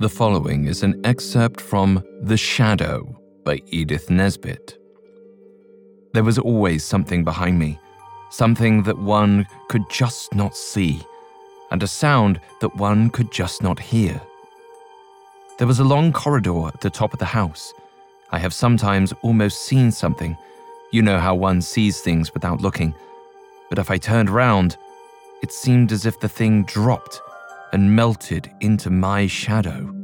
The following is an excerpt from The Shadow by Edith Nesbit. There was always something behind me, something that one could just not see, and a sound that one could just not hear. There was a long corridor at the top of the house. I have sometimes almost seen something. You know how one sees things without looking. But if I turned round, it seemed as if the thing dropped and melted into my shadow.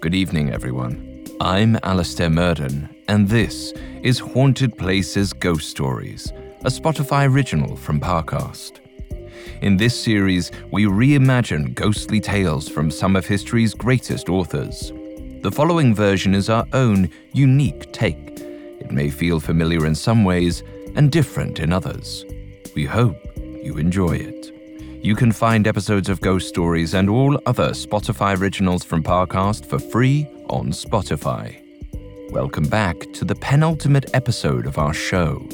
Good evening, everyone. I'm Alastair Murden, and this is Haunted Places Ghost Stories, a Spotify original from Parcast. In this series, we reimagine ghostly tales from some of history's greatest authors. The following version is our own unique take. It may feel familiar in some ways and different in others. We hope you enjoy it. You can find episodes of Ghost Stories and all other Spotify originals from Parcast for free on Spotify. Welcome back to the penultimate episode of our show.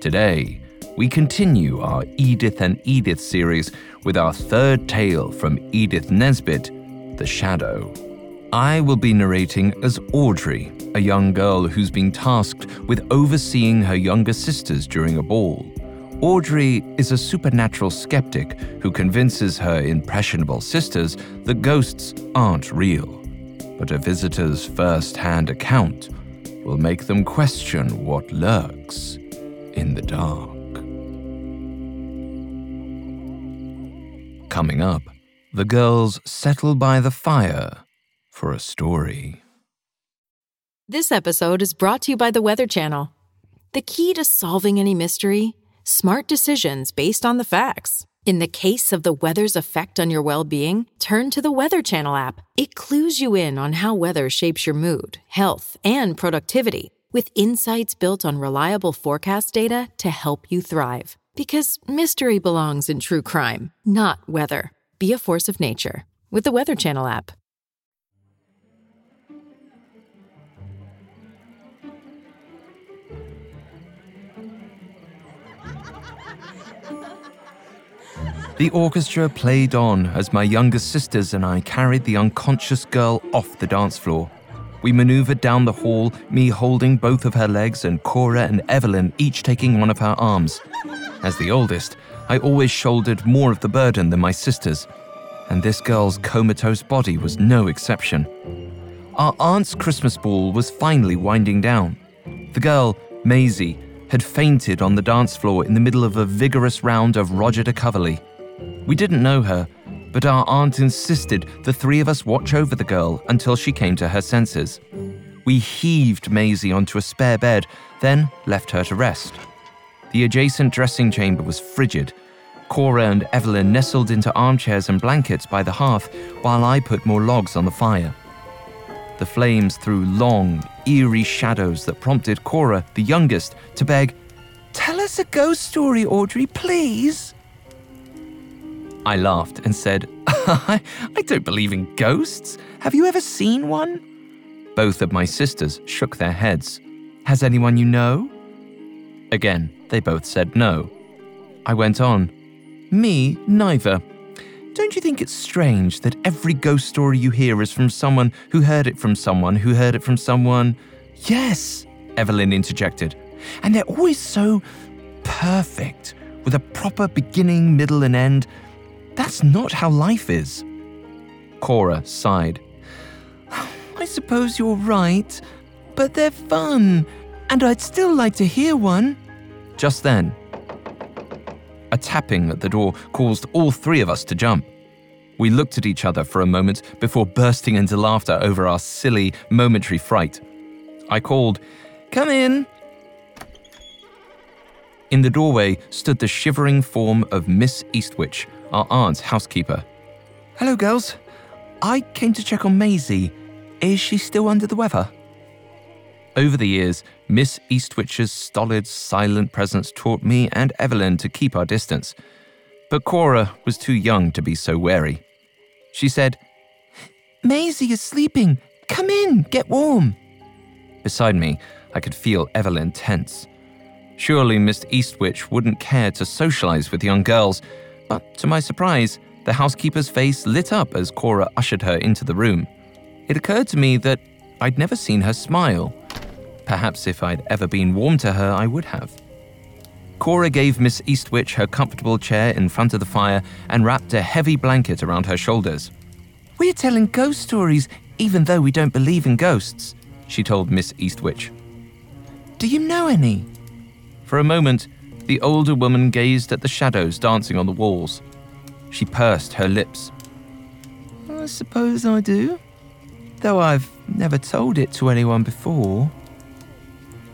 Today, we continue our Edith and Edith series with our third tale from Edith Nesbit, The Shadow. I will be narrating as Audrey, a young girl who's been tasked with overseeing her younger sisters during a ball. Audrey is a supernatural skeptic who convinces her impressionable sisters that ghosts aren't real. But a visitor's first hand account will make them question what lurks in the dark. Coming up, the girls settle by the fire for a story. This episode is brought to you by the Weather Channel. The key to solving any mystery smart decisions based on the facts. In the case of the weather's effect on your well being, turn to the Weather Channel app. It clues you in on how weather shapes your mood, health, and productivity, with insights built on reliable forecast data to help you thrive. Because mystery belongs in true crime, not weather. Be a force of nature with the Weather Channel app. The orchestra played on as my younger sisters and I carried the unconscious girl off the dance floor. We maneuvered down the hall, me holding both of her legs and Cora and Evelyn each taking one of her arms. As the oldest, I always shouldered more of the burden than my sisters, and this girl's comatose body was no exception. Our aunt's Christmas ball was finally winding down. The girl, Maisie, had fainted on the dance floor in the middle of a vigorous round of Roger de Coverley. We didn't know her, but our aunt insisted the three of us watch over the girl until she came to her senses. We heaved Maisie onto a spare bed, then left her to rest. The adjacent dressing chamber was frigid. Cora and Evelyn nestled into armchairs and blankets by the hearth while I put more logs on the fire. The flames threw long, eerie shadows that prompted Cora, the youngest, to beg, Tell us a ghost story, Audrey, please. I laughed and said, I don't believe in ghosts. Have you ever seen one? Both of my sisters shook their heads. Has anyone you know? Again, they both said no. I went on. Me, neither. Don't you think it's strange that every ghost story you hear is from someone who heard it from someone who heard it from someone? Yes, Evelyn interjected. And they're always so perfect, with a proper beginning, middle, and end. That's not how life is. Cora sighed. I suppose you're right, but they're fun, and I'd still like to hear one. Just then, a tapping at the door caused all three of us to jump. We looked at each other for a moment before bursting into laughter over our silly, momentary fright. I called, Come in! In the doorway stood the shivering form of Miss Eastwich, our aunt's housekeeper. Hello, girls. I came to check on Maisie. Is she still under the weather? Over the years, Miss Eastwich's stolid, silent presence taught me and Evelyn to keep our distance. But Cora was too young to be so wary. She said, Maisie is sleeping. Come in, get warm. Beside me, I could feel Evelyn tense. Surely Miss Eastwich wouldn't care to socialize with young girls, but to my surprise, the housekeeper's face lit up as Cora ushered her into the room. It occurred to me that I'd never seen her smile. Perhaps if I'd ever been warm to her, I would have. Cora gave Miss Eastwich her comfortable chair in front of the fire and wrapped a heavy blanket around her shoulders. We're telling ghost stories, even though we don't believe in ghosts, she told Miss Eastwich. Do you know any? For a moment, the older woman gazed at the shadows dancing on the walls. She pursed her lips. I suppose I do, though I've never told it to anyone before.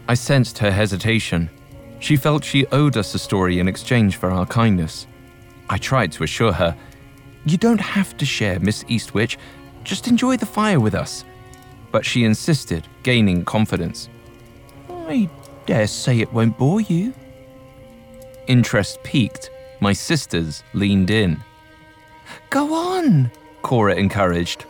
I sensed her hesitation. She felt she owed us a story in exchange for our kindness. I tried to assure her, You don't have to share, Miss Eastwich. Just enjoy the fire with us. But she insisted, gaining confidence. I dare say it won't bore you. Interest peaked. My sisters leaned in. Go on, Cora encouraged.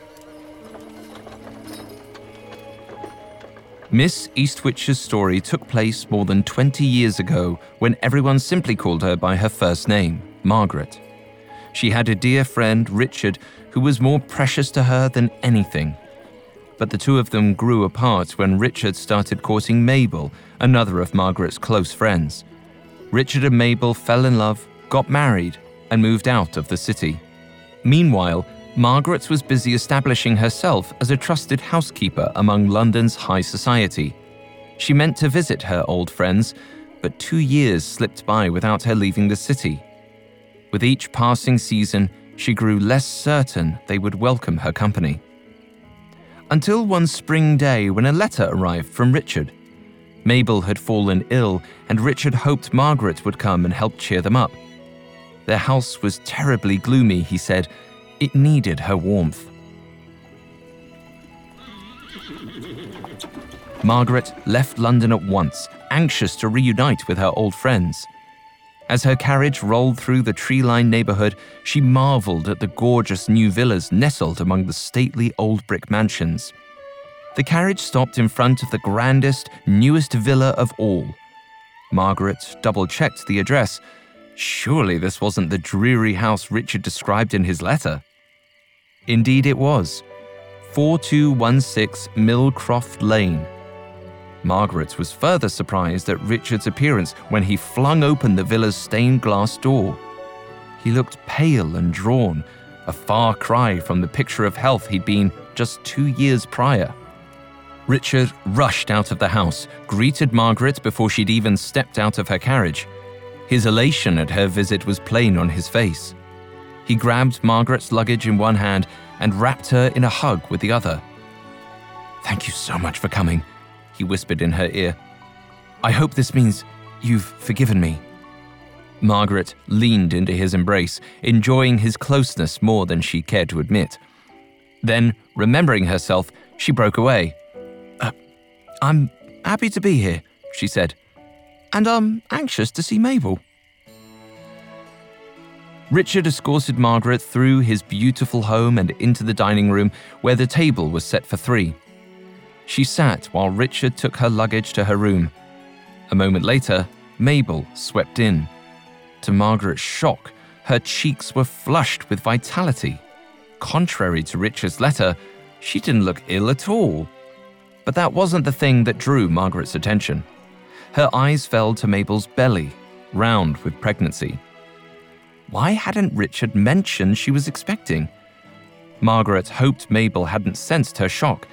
Miss Eastwich's story took place more than 20 years ago when everyone simply called her by her first name, Margaret. She had a dear friend, Richard, who was more precious to her than anything. But the two of them grew apart when Richard started courting Mabel, another of Margaret's close friends. Richard and Mabel fell in love, got married, and moved out of the city. Meanwhile, Margaret was busy establishing herself as a trusted housekeeper among London's high society. She meant to visit her old friends, but two years slipped by without her leaving the city. With each passing season, she grew less certain they would welcome her company. Until one spring day when a letter arrived from Richard. Mabel had fallen ill, and Richard hoped Margaret would come and help cheer them up. Their house was terribly gloomy, he said, it needed her warmth. Margaret left London at once, anxious to reunite with her old friends. As her carriage rolled through the tree lined neighborhood, she marveled at the gorgeous new villas nestled among the stately old brick mansions. The carriage stopped in front of the grandest, newest villa of all. Margaret double checked the address. Surely this wasn't the dreary house Richard described in his letter. Indeed, it was 4216 Millcroft Lane. Margaret was further surprised at Richard's appearance when he flung open the villa's stained glass door. He looked pale and drawn, a far cry from the picture of health he'd been just two years prior. Richard rushed out of the house, greeted Margaret before she'd even stepped out of her carriage. His elation at her visit was plain on his face. He grabbed Margaret's luggage in one hand and wrapped her in a hug with the other. Thank you so much for coming, he whispered in her ear. I hope this means you've forgiven me. Margaret leaned into his embrace, enjoying his closeness more than she cared to admit. Then, remembering herself, she broke away. I'm happy to be here, she said, and I'm anxious to see Mabel. Richard escorted Margaret through his beautiful home and into the dining room where the table was set for three. She sat while Richard took her luggage to her room. A moment later, Mabel swept in. To Margaret's shock, her cheeks were flushed with vitality. Contrary to Richard's letter, she didn't look ill at all. But that wasn't the thing that drew Margaret's attention. Her eyes fell to Mabel's belly, round with pregnancy. Why hadn't Richard mentioned she was expecting? Margaret hoped Mabel hadn't sensed her shock.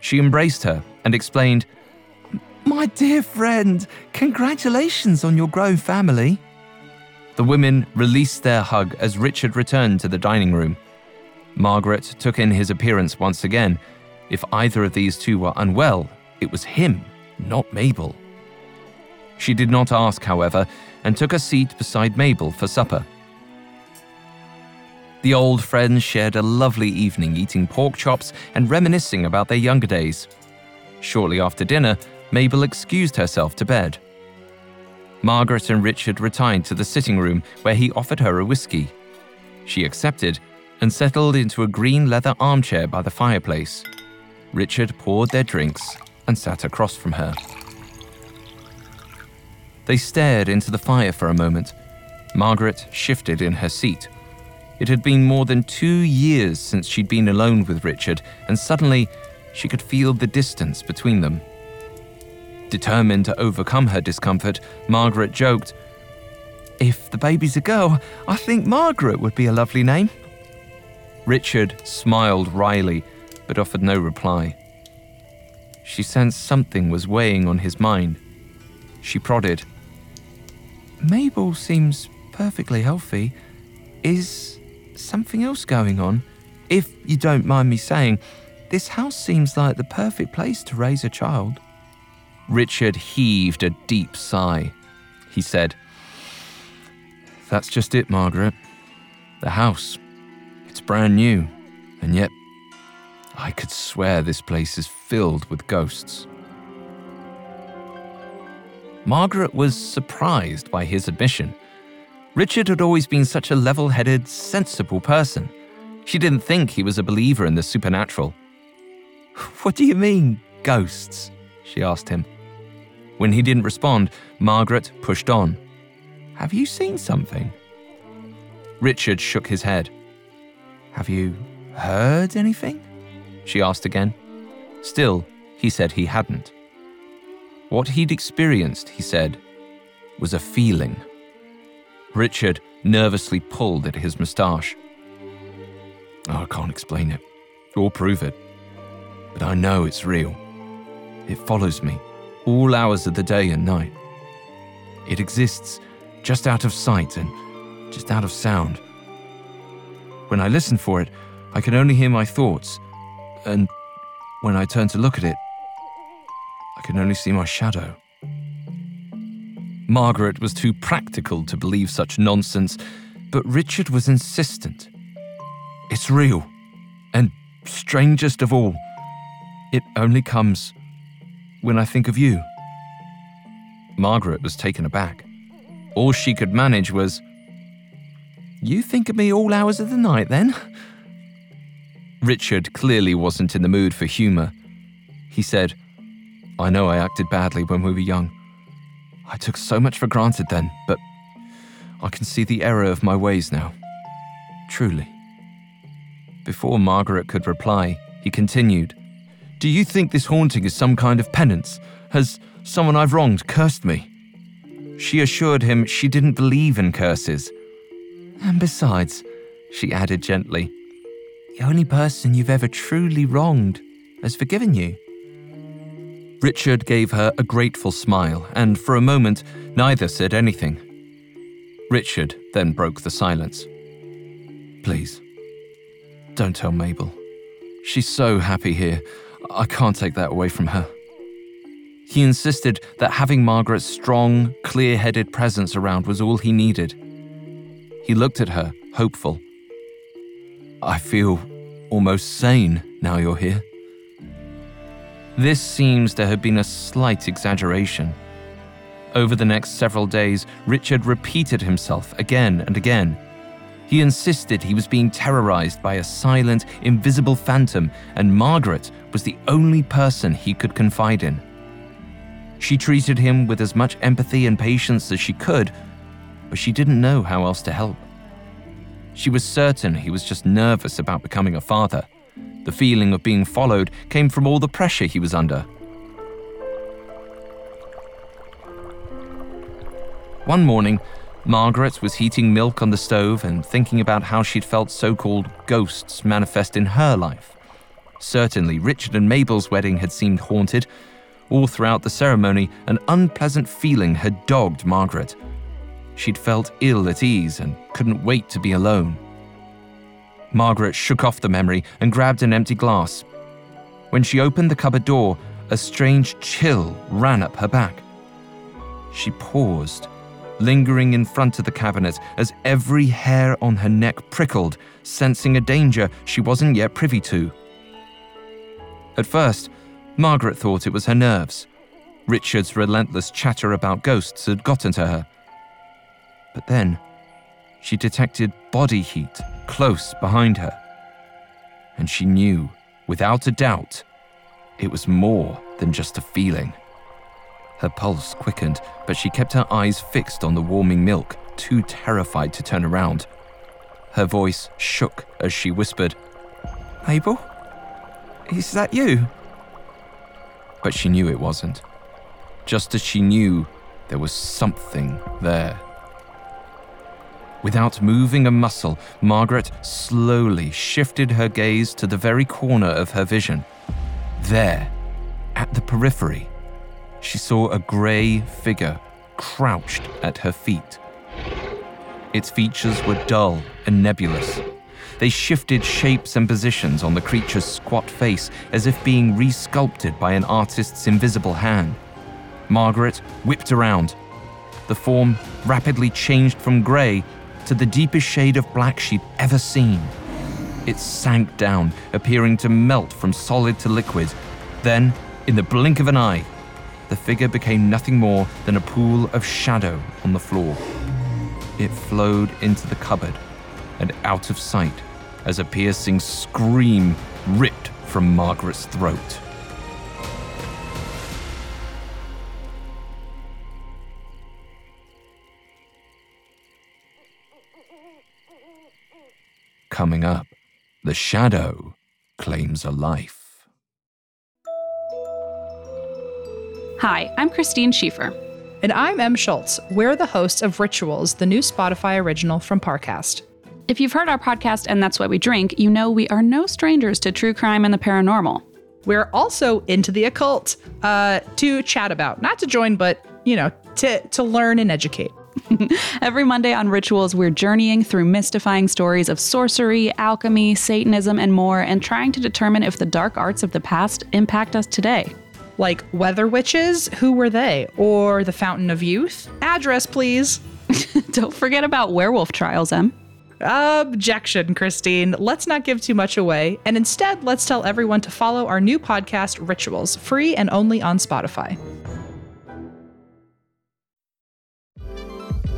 She embraced her and explained, My dear friend, congratulations on your grown family. The women released their hug as Richard returned to the dining room. Margaret took in his appearance once again. If either of these two were unwell, it was him, not Mabel. She did not ask, however, and took a seat beside Mabel for supper. The old friends shared a lovely evening eating pork chops and reminiscing about their younger days. Shortly after dinner, Mabel excused herself to bed. Margaret and Richard retired to the sitting room where he offered her a whiskey. She accepted and settled into a green leather armchair by the fireplace. Richard poured their drinks and sat across from her. They stared into the fire for a moment. Margaret shifted in her seat. It had been more than two years since she'd been alone with Richard, and suddenly she could feel the distance between them. Determined to overcome her discomfort, Margaret joked, If the baby's a girl, I think Margaret would be a lovely name. Richard smiled wryly, but offered no reply. She sensed something was weighing on his mind. She prodded. Mabel seems perfectly healthy. Is something else going on? If you don't mind me saying, this house seems like the perfect place to raise a child. Richard heaved a deep sigh. He said, That's just it, Margaret. The house. It's brand new, and yet I could swear this place is filled with ghosts. Margaret was surprised by his admission. Richard had always been such a level headed, sensible person. She didn't think he was a believer in the supernatural. What do you mean, ghosts? she asked him. When he didn't respond, Margaret pushed on. Have you seen something? Richard shook his head. Have you heard anything? She asked again. Still, he said he hadn't. What he'd experienced, he said, was a feeling. Richard nervously pulled at his moustache. Oh, I can't explain it or prove it, but I know it's real. It follows me all hours of the day and night. It exists just out of sight and just out of sound. When I listen for it, I can only hear my thoughts, and when I turned to look at it, I could only see my shadow. Margaret was too practical to believe such nonsense, but Richard was insistent. It's real, and strangest of all, it only comes when I think of you. Margaret was taken aback. All she could manage was, You think of me all hours of the night, then? Richard clearly wasn't in the mood for humour. He said, I know I acted badly when we were young. I took so much for granted then, but I can see the error of my ways now. Truly. Before Margaret could reply, he continued, do you think this haunting is some kind of penance? Has someone I've wronged cursed me? She assured him she didn't believe in curses. And besides, she added gently, the only person you've ever truly wronged has forgiven you. Richard gave her a grateful smile, and for a moment, neither said anything. Richard then broke the silence. Please, don't tell Mabel. She's so happy here. I can't take that away from her. He insisted that having Margaret's strong, clear headed presence around was all he needed. He looked at her, hopeful. I feel almost sane now you're here. This seems to have been a slight exaggeration. Over the next several days, Richard repeated himself again and again he insisted he was being terrorized by a silent, invisible phantom, and Margaret was the only person he could confide in. She treated him with as much empathy and patience as she could, but she didn't know how else to help. She was certain he was just nervous about becoming a father. The feeling of being followed came from all the pressure he was under. One morning, Margaret was heating milk on the stove and thinking about how she'd felt so called ghosts manifest in her life. Certainly, Richard and Mabel's wedding had seemed haunted. All throughout the ceremony, an unpleasant feeling had dogged Margaret. She'd felt ill at ease and couldn't wait to be alone. Margaret shook off the memory and grabbed an empty glass. When she opened the cupboard door, a strange chill ran up her back. She paused lingering in front of the cabinet as every hair on her neck prickled, sensing a danger she wasn't yet privy to. At first, Margaret thought it was her nerves. Richard's relentless chatter about ghosts had gotten to her. But then, she detected body heat close behind her. And she knew, without a doubt, it was more than just a feeling. Her pulse quickened, but she kept her eyes fixed on the warming milk, too terrified to turn around. Her voice shook as she whispered, Mabel? Is that you? But she knew it wasn't. Just as she knew there was something there. Without moving a muscle, Margaret slowly shifted her gaze to the very corner of her vision. There, at the periphery, she saw a grey figure crouched at her feet. Its features were dull and nebulous. They shifted shapes and positions on the creature's squat face as if being resculpted by an artist's invisible hand. Margaret whipped around. The form rapidly changed from grey to the deepest shade of black she'd ever seen. It sank down, appearing to melt from solid to liquid. Then, in the blink of an eye, the figure became nothing more than a pool of shadow on the floor. It flowed into the cupboard and out of sight as a piercing scream ripped from Margaret's throat. Coming up, the shadow claims a life. Hi, I'm Christine Schieffer. And I'm Em Schultz. We're the hosts of Rituals, the new Spotify original from Parcast. If you've heard our podcast and that's what we drink, you know we are no strangers to true crime and the paranormal. We're also into the occult uh, to chat about, not to join, but you know, to to learn and educate. Every Monday on Rituals, we're journeying through mystifying stories of sorcery, alchemy, Satanism, and more, and trying to determine if the dark arts of the past impact us today. Like weather witches, who were they? Or the Fountain of Youth? Address, please. Don't forget about werewolf trials, Em. Objection, Christine. Let's not give too much away, and instead, let's tell everyone to follow our new podcast, Rituals, free and only on Spotify.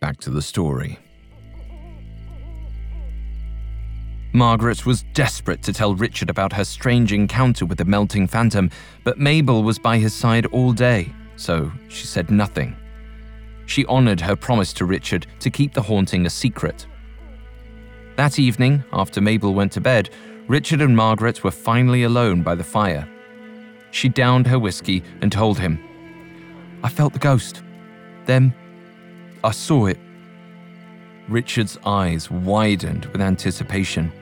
back to the story. Margaret was desperate to tell Richard about her strange encounter with the melting phantom, but Mabel was by his side all day, so she said nothing. She honored her promise to Richard to keep the haunting a secret. That evening, after Mabel went to bed, Richard and Margaret were finally alone by the fire. She downed her whiskey and told him, I felt the ghost. Then I saw it. Richard's eyes widened with anticipation.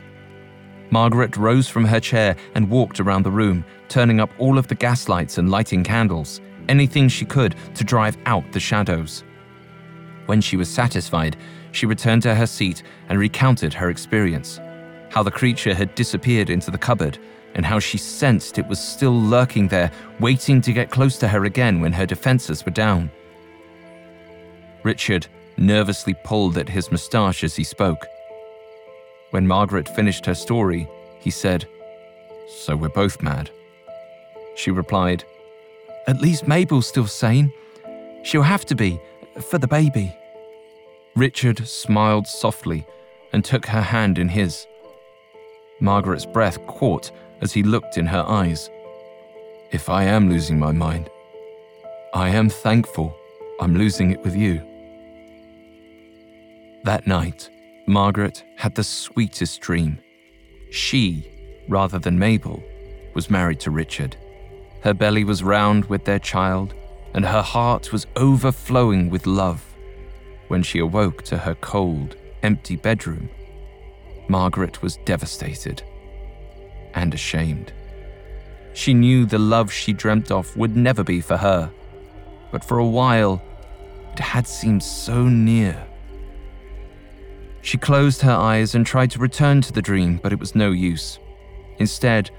Margaret rose from her chair and walked around the room, turning up all of the gas lights and lighting candles, anything she could to drive out the shadows. When she was satisfied, she returned to her seat and recounted her experience how the creature had disappeared into the cupboard, and how she sensed it was still lurking there, waiting to get close to her again when her defenses were down. Richard nervously pulled at his moustache as he spoke. When Margaret finished her story, he said, So we're both mad. She replied, At least Mabel's still sane. She'll have to be, for the baby. Richard smiled softly and took her hand in his. Margaret's breath caught as he looked in her eyes. If I am losing my mind, I am thankful I'm losing it with you. That night, Margaret had the sweetest dream. She, rather than Mabel, was married to Richard. Her belly was round with their child, and her heart was overflowing with love. When she awoke to her cold, empty bedroom, Margaret was devastated and ashamed. She knew the love she dreamt of would never be for her, but for a while, it had seemed so near. She closed her eyes and tried to return to the dream, but it was no use. Instead,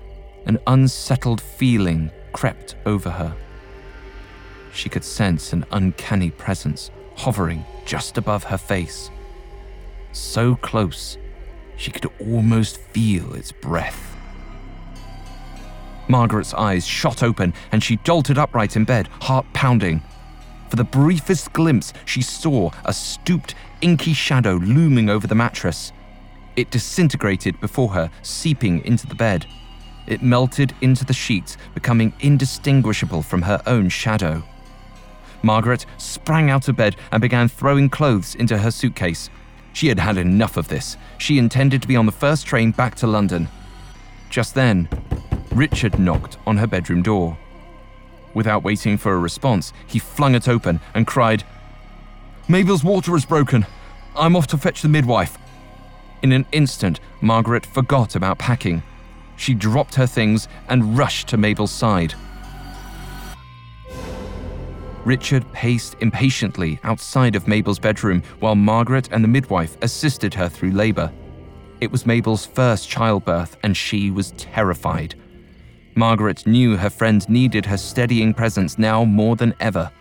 an unsettled feeling crept over her. she could sense an uncanny presence hovering just above her face. So close, she could almost feel its breath. Margaret's eyes shot open and she jolted upright in bed, heart pounding. For the briefest glimpse, she saw a stooped, inky shadow looming over the mattress. It disintegrated before her, seeping into the bed. It melted into the sheets, becoming indistinguishable from her own shadow. Margaret sprang out of bed and began throwing clothes into her suitcase. She had had enough of this. She intended to be on the first train back to London. Just then, Richard knocked on her bedroom door. Without waiting for a response, he flung it open and cried, Mabel's water is broken. I'm off to fetch the midwife. In an instant, Margaret forgot about packing. She dropped her things and rushed to Mabel's side. Richard paced impatiently outside of Mabel's bedroom while Margaret and the midwife assisted her through labor. It was Mabel's first childbirth, and she was terrified. Margaret knew her friend needed her steadying presence now more than ever,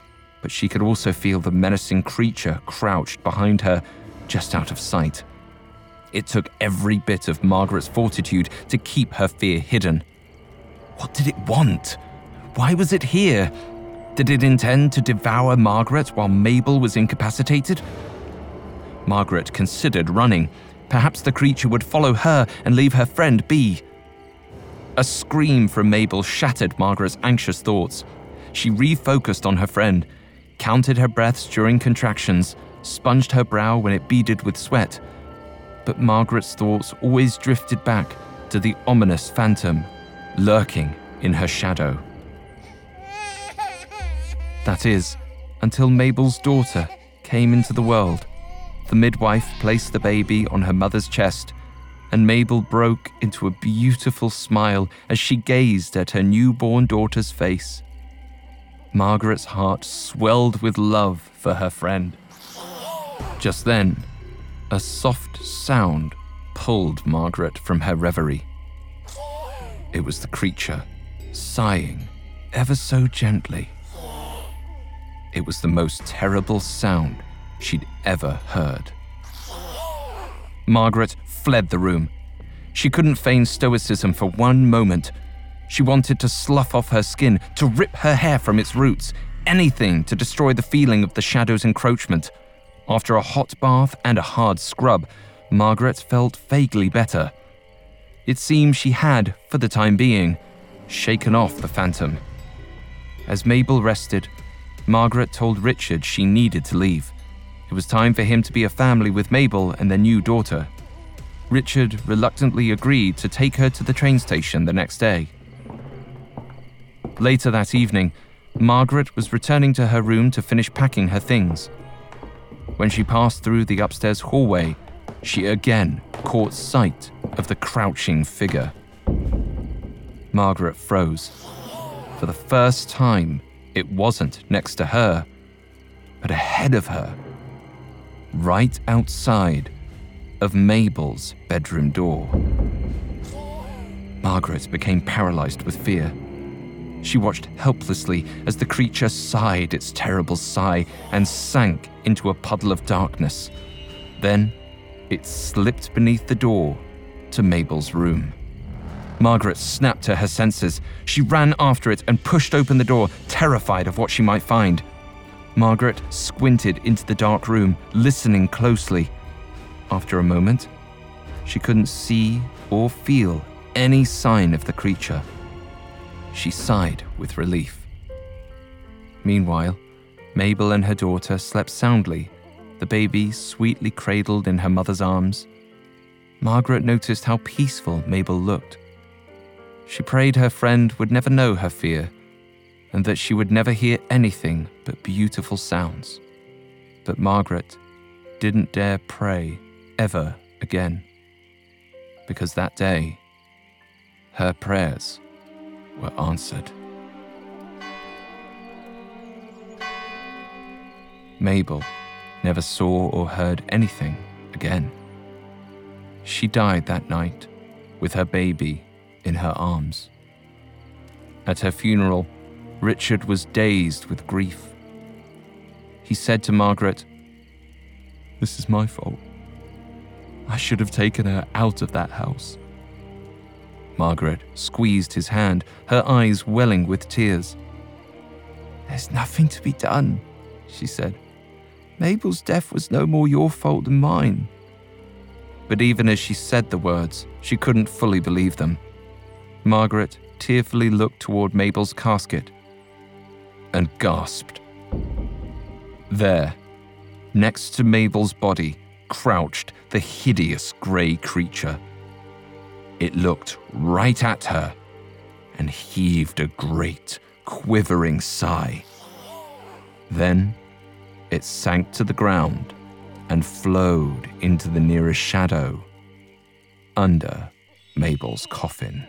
but she could also feel the menacing creature crouched behind her, just out of sight. It took every bit of Margaret's fortitude to keep her fear hidden. What did it want? Why was it here? Did it intend to devour Margaret while Mabel was incapacitated? Margaret considered running. Perhaps the creature would follow her and leave her friend be. A scream from Mabel shattered Margaret's anxious thoughts. She refocused on her friend, counted her breaths during contractions, sponged her brow when it beaded with sweat. But Margaret's thoughts always drifted back to the ominous phantom lurking in her shadow. That is, until Mabel's daughter came into the world. The midwife placed the baby on her mother's chest, and Mabel broke into a beautiful smile as she gazed at her newborn daughter's face. Margaret's heart swelled with love for her friend. Just then, a soft sound pulled Margaret from her reverie. It was the creature, sighing ever so gently. It was the most terrible sound she'd ever heard. Margaret fled the room. She couldn't feign stoicism for one moment. She wanted to slough off her skin, to rip her hair from its roots, anything to destroy the feeling of the shadow's encroachment. After a hot bath and a hard scrub, Margaret felt vaguely better. It seemed she had, for the time being, shaken off the phantom. As Mabel rested, Margaret told Richard she needed to leave. It was time for him to be a family with Mabel and their new daughter. Richard reluctantly agreed to take her to the train station the next day. Later that evening, Margaret was returning to her room to finish packing her things. When she passed through the upstairs hallway, she again caught sight of the crouching figure. Margaret froze. For the first time, it wasn't next to her, but ahead of her, right outside of Mabel's bedroom door. Margaret became paralyzed with fear. She watched helplessly as the creature sighed its terrible sigh and sank into a puddle of darkness. Then it slipped beneath the door to Mabel's room. Margaret snapped to her senses. She ran after it and pushed open the door, terrified of what she might find. Margaret squinted into the dark room, listening closely. After a moment, she couldn't see or feel any sign of the creature. She sighed with relief. Meanwhile, Mabel and her daughter slept soundly, the baby sweetly cradled in her mother's arms. Margaret noticed how peaceful Mabel looked. She prayed her friend would never know her fear and that she would never hear anything but beautiful sounds. But Margaret didn't dare pray ever again, because that day her prayers were answered. Mabel never saw or heard anything again. She died that night with her baby in her arms. At her funeral, Richard was dazed with grief. He said to Margaret, This is my fault. I should have taken her out of that house. Margaret squeezed his hand, her eyes welling with tears. There's nothing to be done, she said. Mabel's death was no more your fault than mine. But even as she said the words, she couldn't fully believe them. Margaret tearfully looked toward Mabel's casket and gasped. There, next to Mabel's body, crouched the hideous grey creature. It looked right at her and heaved a great, quivering sigh. Then it sank to the ground and flowed into the nearest shadow under Mabel's coffin.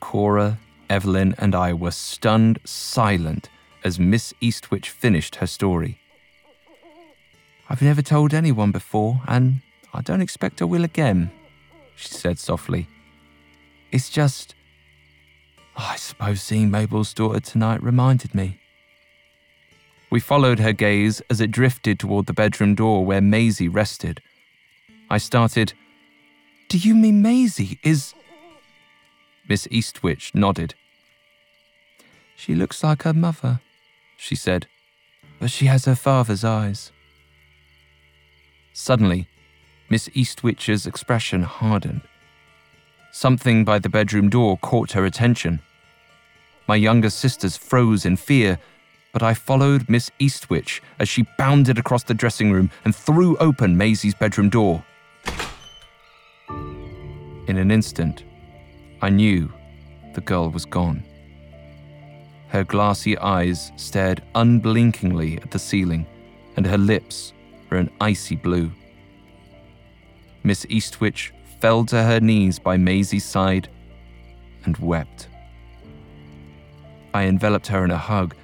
Cora, Evelyn, and I were stunned silent as Miss Eastwich finished her story. I've never told anyone before, and I don't expect I will again, she said softly. It's just. I suppose seeing Mabel's daughter tonight reminded me. We followed her gaze as it drifted toward the bedroom door where Maisie rested. I started, Do you mean Maisie is. Miss Eastwich nodded. She looks like her mother, she said, but she has her father's eyes. Suddenly, Miss Eastwich's expression hardened. Something by the bedroom door caught her attention. My younger sisters froze in fear but I followed Miss Eastwich as she bounded across the dressing room and threw open Maisie's bedroom door. In an instant, I knew the girl was gone. Her glassy eyes stared unblinkingly at the ceiling, and her lips were an icy blue. Miss Eastwich fell to her knees by Maisie's side and wept. I enveloped her in a hug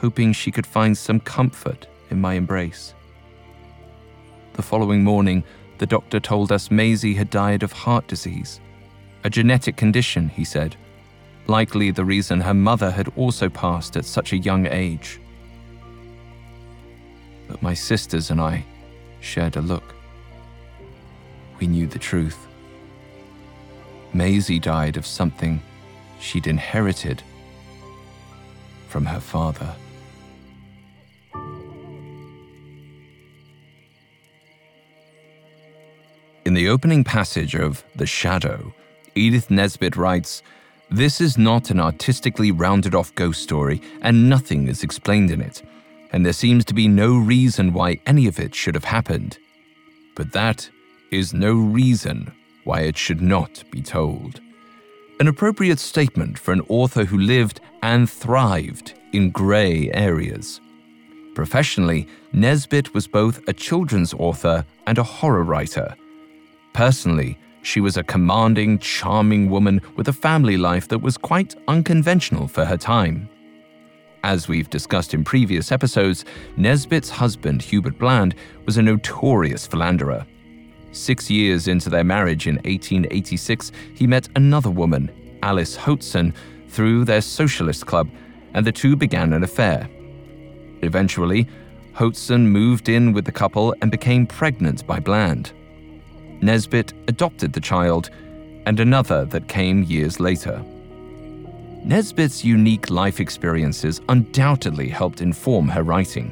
hoping she could find some comfort in my embrace. The following morning, the doctor told us Maisie had died of heart disease, a genetic condition, he said, likely the reason her mother had also passed at such a young age. But my sisters and I shared a look. We knew the truth. Maisie died of something she'd inherited from her father. In the opening passage of The Shadow, Edith Nesbit writes, This is not an artistically rounded off ghost story, and nothing is explained in it, and there seems to be no reason why any of it should have happened. But that is no reason why it should not be told. An appropriate statement for an author who lived and thrived in grey areas. Professionally, Nesbit was both a children's author and a horror writer Personally, she was a commanding, charming woman with a family life that was quite unconventional for her time. As we've discussed in previous episodes, Nesbit's husband, Hubert Bland, was a notorious philanderer. Six years into their marriage in 1886, he met another woman, Alice Hoatson, through their socialist club, and the two began an affair. Eventually, Hoatson moved in with the couple and became pregnant by Bland. Nesbit adopted the child, and another that came years later. Nesbit's unique life experiences undoubtedly helped inform her writing.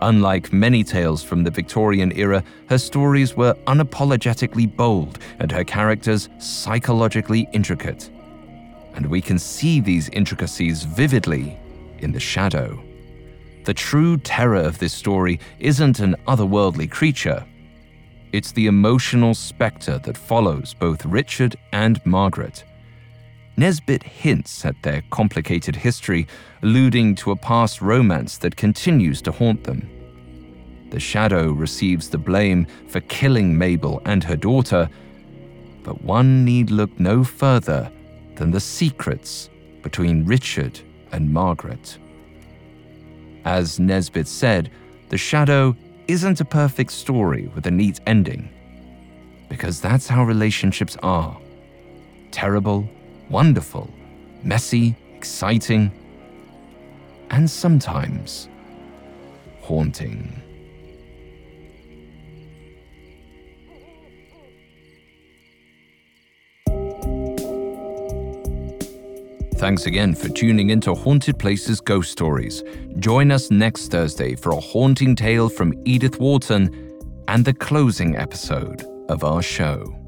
Unlike many tales from the Victorian era, her stories were unapologetically bold and her characters psychologically intricate. And we can see these intricacies vividly in The Shadow. The true terror of this story isn't an otherworldly creature, it's the emotional spectre that follows both Richard and Margaret. Nesbit hints at their complicated history, alluding to a past romance that continues to haunt them. The Shadow receives the blame for killing Mabel and her daughter, but one need look no further than the secrets between Richard and Margaret. As Nesbit said, the Shadow isn't a perfect story with a neat ending. Because that's how relationships are terrible, wonderful, messy, exciting, and sometimes haunting. Thanks again for tuning into Haunted Places Ghost Stories. Join us next Thursday for a haunting tale from Edith Wharton and the closing episode of our show.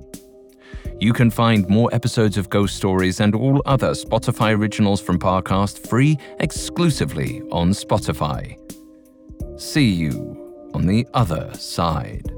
You can find more episodes of Ghost Stories and all other Spotify originals from Parcast free exclusively on Spotify. See you on the other side.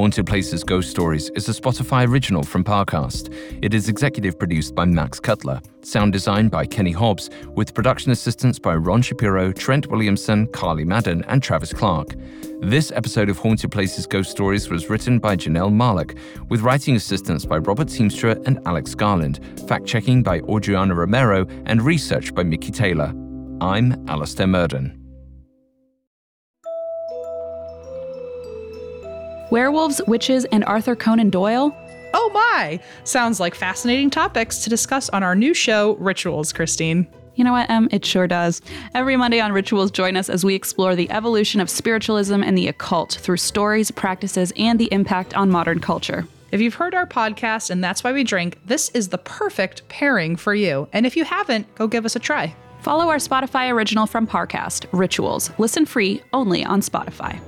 Haunted Places Ghost Stories is a Spotify original from Parcast. It is executive produced by Max Cutler, sound designed by Kenny Hobbs, with production assistance by Ron Shapiro, Trent Williamson, Carly Madden, and Travis Clark. This episode of Haunted Places Ghost Stories was written by Janelle Marlock, with writing assistance by Robert Teamstra and Alex Garland, fact checking by Adriana Romero, and research by Mickey Taylor. I'm Alastair Murden. Werewolves, witches, and Arthur Conan Doyle? Oh my! Sounds like fascinating topics to discuss on our new show, Rituals, Christine. You know what, Em? It sure does. Every Monday on Rituals, join us as we explore the evolution of spiritualism and the occult through stories, practices, and the impact on modern culture. If you've heard our podcast and that's why we drink, this is the perfect pairing for you. And if you haven't, go give us a try. Follow our Spotify original from Parcast, Rituals. Listen free only on Spotify.